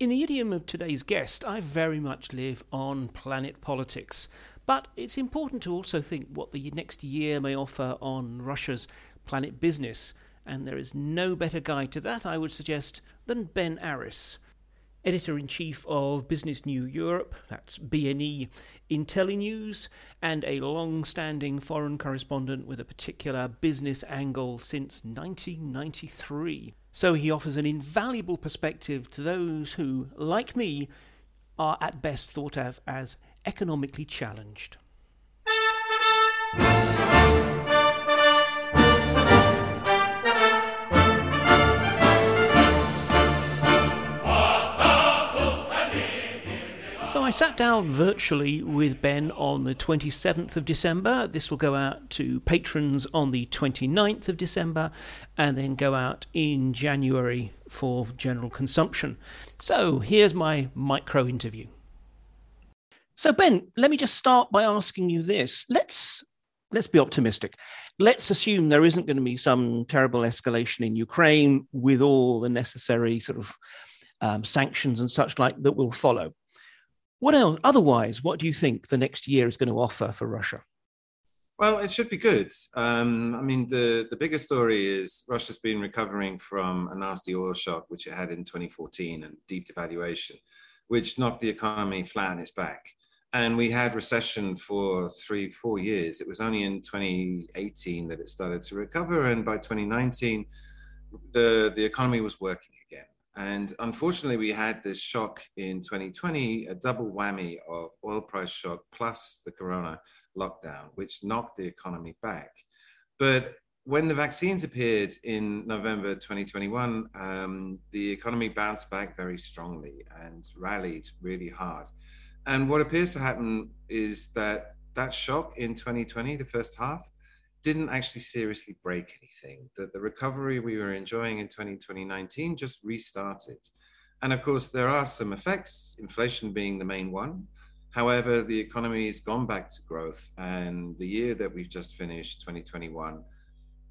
In the idiom of today's guest, I very much live on planet politics. But it's important to also think what the next year may offer on Russia's planet business. And there is no better guide to that, I would suggest, than Ben Aris, editor in chief of Business New Europe, that's BNE IntelliNews, and a long standing foreign correspondent with a particular business angle since 1993. So he offers an invaluable perspective to those who, like me, are at best thought of as economically challenged. So I sat down virtually with Ben on the 27th of December. This will go out to patrons on the 29th of December and then go out in January for general consumption. So here's my micro interview. So Ben, let me just start by asking you this. Let's let's be optimistic. Let's assume there isn't going to be some terrible escalation in Ukraine with all the necessary sort of um, sanctions and such like that will follow. What else? Otherwise, what do you think the next year is going to offer for Russia? Well, it should be good. Um, I mean, the, the bigger story is Russia's been recovering from a nasty oil shock, which it had in 2014 and deep devaluation, which knocked the economy flat on its back. And we had recession for three, four years. It was only in 2018 that it started to recover. And by 2019, the, the economy was working and unfortunately, we had this shock in 2020, a double whammy of oil price shock plus the corona lockdown, which knocked the economy back. But when the vaccines appeared in November 2021, um, the economy bounced back very strongly and rallied really hard. And what appears to happen is that that shock in 2020, the first half, didn't actually seriously break anything. That the recovery we were enjoying in 2019 just restarted. And of course, there are some effects, inflation being the main one. However, the economy has gone back to growth. And the year that we've just finished, 2021,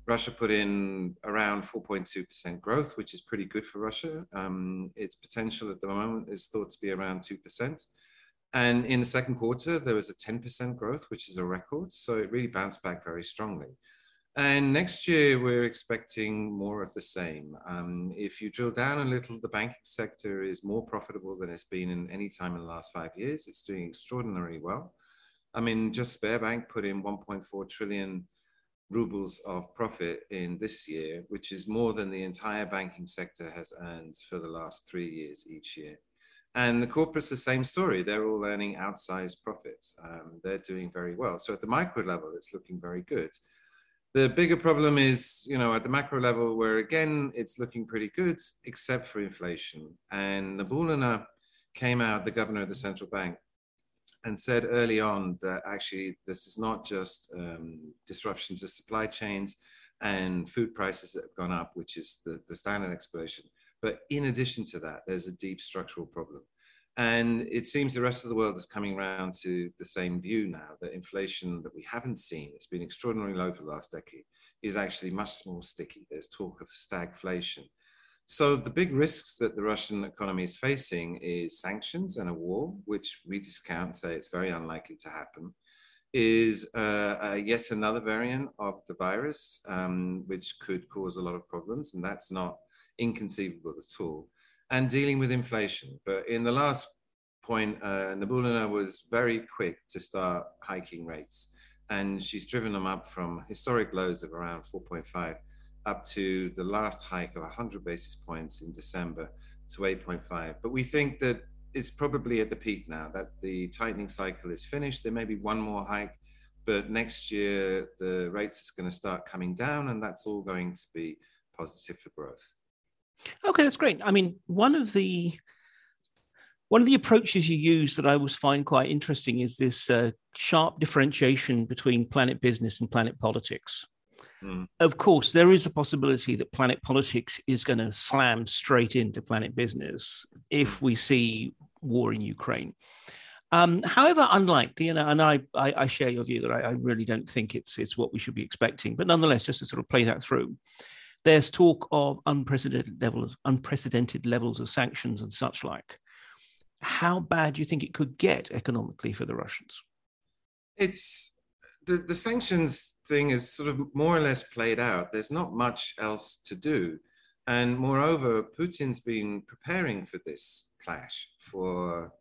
Russia put in around 4.2% growth, which is pretty good for Russia. Um, its potential at the moment is thought to be around 2%. And in the second quarter, there was a 10% growth, which is a record. So it really bounced back very strongly. And next year, we're expecting more of the same. Um, if you drill down a little, the banking sector is more profitable than it's been in any time in the last five years. It's doing extraordinarily well. I mean, just Sberbank put in 1.4 trillion rubles of profit in this year, which is more than the entire banking sector has earned for the last three years each year. And the corporates, the same story. They're all earning outsized profits. Um, they're doing very well. So at the micro level, it's looking very good. The bigger problem is, you know, at the macro level, where again, it's looking pretty good, except for inflation. And Nabiullina came out, the governor of the central bank, and said early on that actually this is not just um, disruption to supply chains and food prices that have gone up, which is the, the standard explanation. But in addition to that, there's a deep structural problem. And it seems the rest of the world is coming around to the same view now that inflation that we haven't seen, it's been extraordinarily low for the last decade, is actually much more sticky. There's talk of stagflation. So the big risks that the Russian economy is facing is sanctions and a war, which we discount, say it's very unlikely to happen, is uh, uh, yet another variant of the virus, um, which could cause a lot of problems. And that's not inconceivable at all, and dealing with inflation. But in the last point, uh, Nabiullina was very quick to start hiking rates, and she's driven them up from historic lows of around 4.5 up to the last hike of 100 basis points in December to 8.5. But we think that it's probably at the peak now, that the tightening cycle is finished. There may be one more hike, but next year the rates is going to start coming down, and that's all going to be positive for growth. Okay, that's great. I mean, one of the one of the approaches you use that I always find quite interesting is this uh, sharp differentiation between planet business and planet politics. Mm. Of course, there is a possibility that planet politics is going to slam straight into planet business if we see war in Ukraine. Um, however, unlikely, you know, and I, I, I share your view that I, I, really don't think it's it's what we should be expecting. But nonetheless, just to sort of play that through, there's talk of unprecedented levels, unprecedented levels of sanctions and such like. How bad do you think it could get economically for the Russians? It's the, the sanctions thing is sort of more or less played out. There's not much else to do. And moreover, Putin's been preparing for this clash for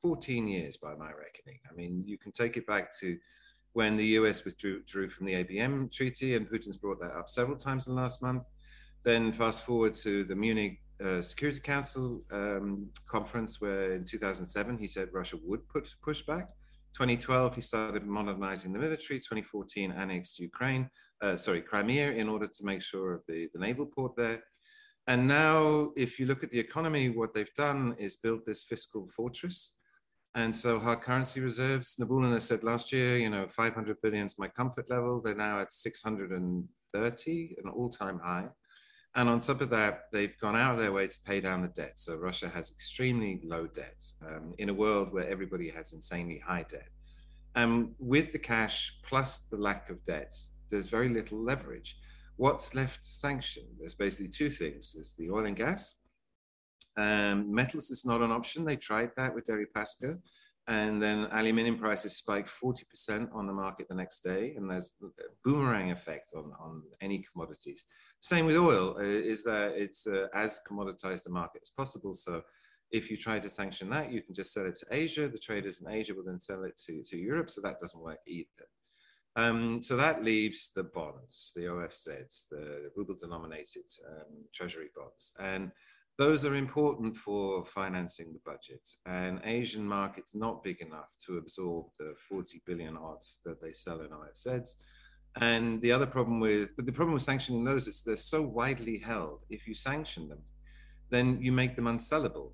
14 years by my reckoning. I mean, you can take it back to when the US withdrew from the ABM treaty, and Putin's brought that up several times in the last month. Then fast forward to the Munich uh, Security Council um, conference, where in 2007 he said Russia would put, push back. 2012 he started modernizing the military. 2014 annexed Ukraine, uh, sorry Crimea, in order to make sure of the, the naval port there. And now, if you look at the economy, what they've done is built this fiscal fortress. And so hard currency reserves, Nabiullina said last year, you know, 500 billion is my comfort level. They're now at 630, an all-time high. And on top of that, they've gone out of their way to pay down the debt. So Russia has extremely low debt um, in a world where everybody has insanely high debt. And with the cash plus the lack of debt, there's very little leverage. What's left to sanction? There's basically two things. There's the oil and gas. Um, metals is not an option. They tried that with Derry Deripaska. And then aluminium prices spiked 40% on the market the next day. And there's a boomerang effect on, on any commodities. Same with oil, uh, is that it's uh, as commoditized a market as possible. So if you try to sanction that, you can just sell it to Asia. The traders in Asia will then sell it to, to Europe. So that doesn't work either. Um, so that leaves the bonds, the OFZs, the ruble denominated um, treasury bonds. And those are important for financing the budget. And Asian markets not big enough to absorb the 40 billion odds that they sell in OFZs. And the other problem with, but the problem with sanctioning those is they're so widely held. If you sanction them, then you make them unsellable.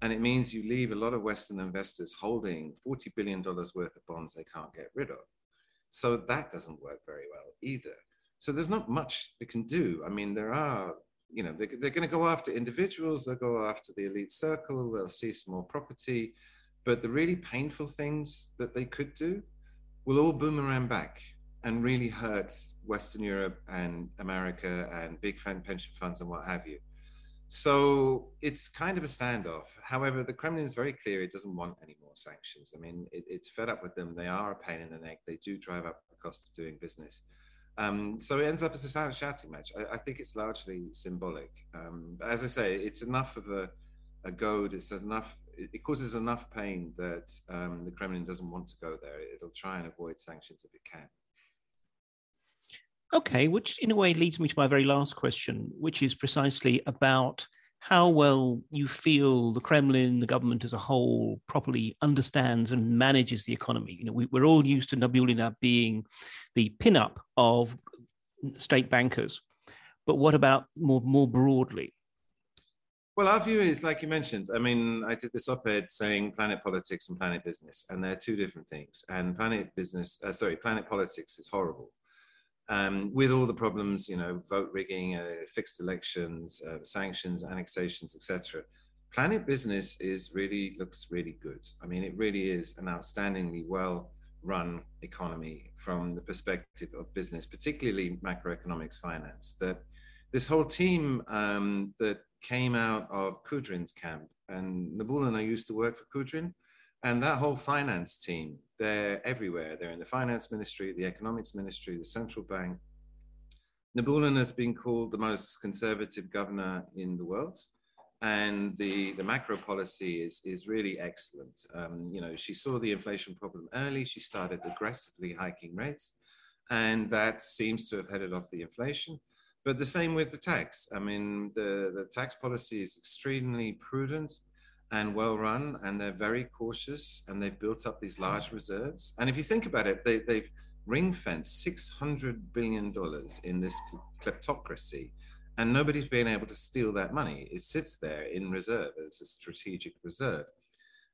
And it means you leave a lot of Western investors holding $40 billion worth of bonds they can't get rid of. So that doesn't work very well either. So there's not much they can do. I mean, there are, you know, they're, they're going to go after individuals, they'll go after the elite circle, they'll seize more property. But the really painful things that they could do will all boomerang back and really hurt Western Europe and America and big pension funds and what have you. So it's kind of a standoff. However, the Kremlin is very clear it doesn't want any more sanctions. I mean, it, it's fed up with them. They are a pain in the neck. They do drive up the cost of doing business. Um, so it ends up as a shouting match. I, I think it's largely symbolic. Um, as I say, it's enough of a, a goad. It's enough. It, it causes enough pain that um, the Kremlin doesn't want to go there. It'll try and avoid sanctions if it can. Okay, which in a way leads me to my very last question, which is precisely about how well you feel the Kremlin, the government as a whole, properly understands and manages the economy. You know, we, are all used to Nabiullina being the pin-up of state bankers, but what about more more broadly? Well, our view is, like you mentioned, I mean, I did this op-ed saying planet politics and planet business, and they're two different things. And planet business, uh, sorry, planet politics is horrible um, with all the problems, you know, vote rigging, uh, fixed elections, uh, sanctions, annexations, etc. Planet Business is really looks really good. I mean, it really is an outstandingly well run economy from the perspective of business, particularly macroeconomics finance. That this whole team um, that came out of Kudrin's camp, and Nabiullina used to work for Kudrin, and that whole finance team, they're everywhere. They're in the finance ministry, the economics ministry, the central bank. Nabiullina has been called the most conservative governor in the world. And the, the macro policy is, is really excellent. Um, you know, she saw the inflation problem early. She started aggressively hiking rates. And that seems to have headed off the inflation. But the same with the tax. I mean, the, the tax policy is extremely prudent and well run, and they're very cautious, and they've built up these large reserves. And if you think about it, they, they've ring fenced $600 billion in this kleptocracy, and nobody's been able to steal that money. It sits there in reserve as a strategic reserve.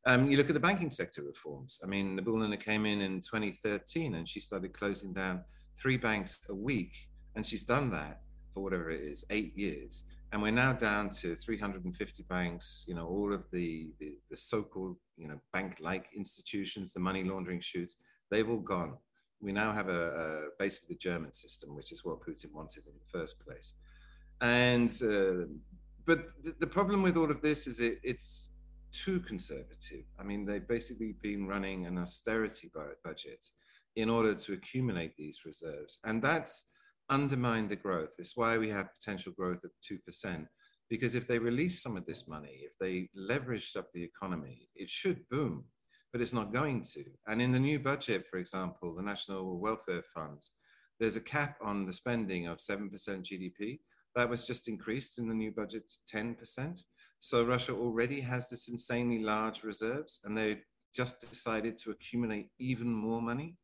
Um, you look at the banking sector reforms. I mean, Nabiullina came in in 2013 and she started closing down three banks a week. And she's done that for whatever it is, eight years and we're now down to 350 banks you know all of the the, the so-called you know bank-like institutions the money laundering shoots they've all gone. We now have a, a basically the german system which is what putin wanted in the first place. And uh, but the, the, problem with all of this is it, it's too conservative. I mean, they've basically been running an austerity budget in order to accumulate these reserves, and that's undermined the growth. It's why we have potential growth of two percent. Because if they release some of this money, if they leveraged up the economy, it should boom but it's not going to. And in the new budget, for example, the National Welfare Fund, there's a cap on the spending of 7% GDP. That was just increased in the new budget to 10%. So Russia already has this insanely large reserves, and they just decided to accumulate even more money,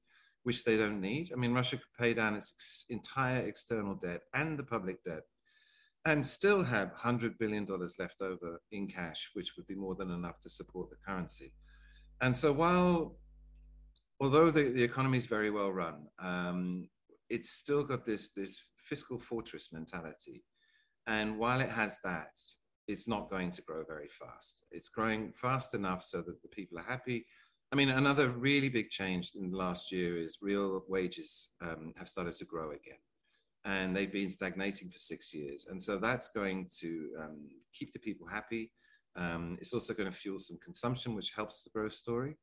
which they don't need. I mean, Russia could pay down its ex entire external debt and the public debt and still have $100 billion left over in cash, which would be more than enough to support the currency. And so while, although the, the economy is very well run, um, it's still got this, this fiscal fortress mentality. And while it has that, it's not going to grow very fast. It's growing fast enough so that the people are happy. I mean, another really big change in the last year is real wages um, have started to grow again. And they've been stagnating for six years. And so that's going to um, keep the people happy. Um, it's also going to fuel some consumption, which helps the growth story.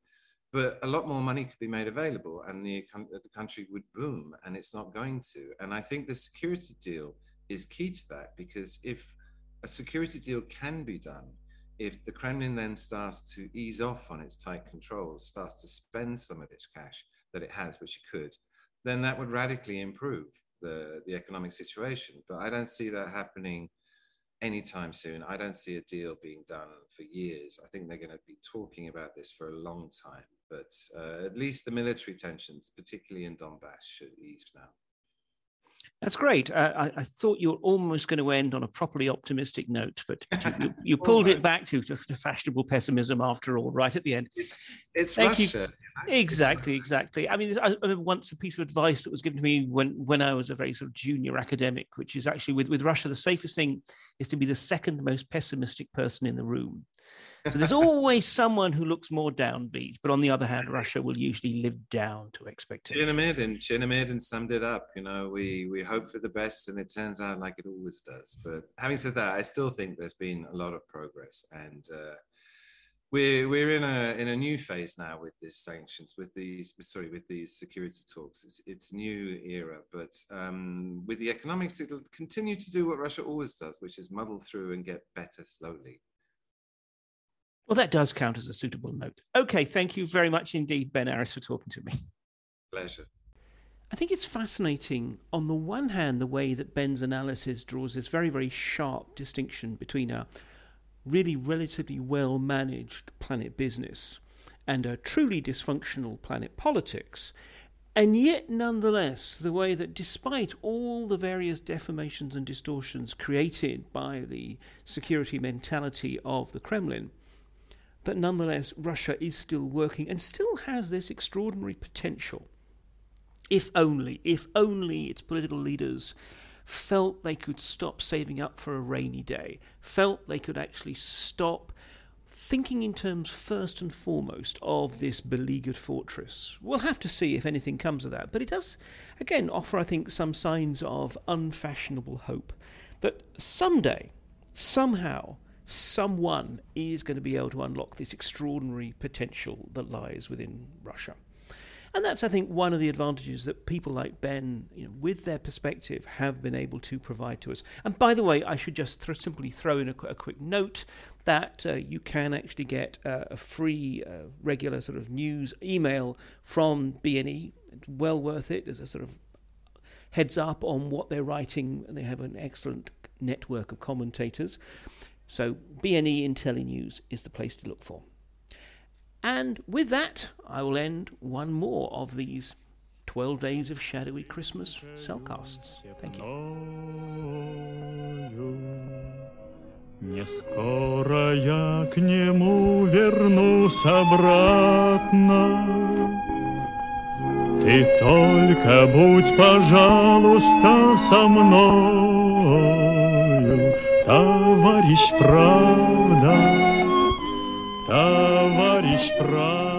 But a lot more money could be made available, and the, the country would boom, and it's not going to. And I think the security deal is key to that because if a security deal can be done, if the Kremlin then starts to ease off on its tight controls, starts to spend some of its cash that it has, which it could, then that would radically improve the, the economic situation. But I don't see that happening anytime soon. I don't see a deal being done for years. I think they're going to be talking about this for a long time. But uh, at least the military tensions, particularly in Donbass, should ease now. That's great. Uh, I, I, thought you were almost going to end on a properly optimistic note, but you, you, you pulled it back to a fashionable pessimism after all, right at the end. It's, it's Thank Russia. You. Exactly, exactly. I mean, I remember once a piece of advice that was given to me when when I was a very sort of junior academic, which is actually with with Russia, the safest thing is to be the second most pessimistic person in the room. So there's always someone who looks more downbeat, but on the other hand, Russia will usually live down to expectations. Chernomyrdin and summed it up. You know, we we hope for the best, and it turns out like it always does. But having said that, I still think there's been a lot of progress, and uh, we're we're in a in a new phase now with these sanctions, with these sorry, with these security talks. It's it's a new era, but um, with the economics, it'll continue to do what Russia always does, which is muddle through and get better slowly. Well, that does count as a suitable note. Okay, thank you very much indeed, Ben Aris, for talking to me. Pleasure. I think it's fascinating, on the one hand, the way that Ben's analysis draws this very, very sharp distinction between a really relatively well managed planet business and a truly dysfunctional planet politics. And yet, nonetheless, the way that despite all the various deformations and distortions created by the security mentality of the Kremlin, that nonetheless Russia is still working and still has this extraordinary potential. If only, if only its political leaders felt they could stop saving up for a rainy day, felt they could actually stop thinking in terms first and foremost of this beleaguered fortress. We'll have to see if anything comes of that, but it does, again, offer, I think, some signs of unfashionable hope that someday, somehow, someone is going to be able to unlock this extraordinary potential that lies within Russia. And that's, I think, one of the advantages that people like Ben, you know, with their perspective, have been able to provide to us. And by the way, I should just th- simply throw in a, a, quick note that uh, you can actually get uh, a free, uh, regular sort of news email from BNE. It's well worth it as a sort of heads up on what they're writing. They have an excellent network of commentators. So BNE IntelliNews is the place to look for. And with that, I will end one more of these 12 days of shadowy Christmas cellcasts. Thank you. Не скоро я к нему вернусь обратно. Ты только будь, пожалуйста, со мною, Товарищ правда. товарищ прав.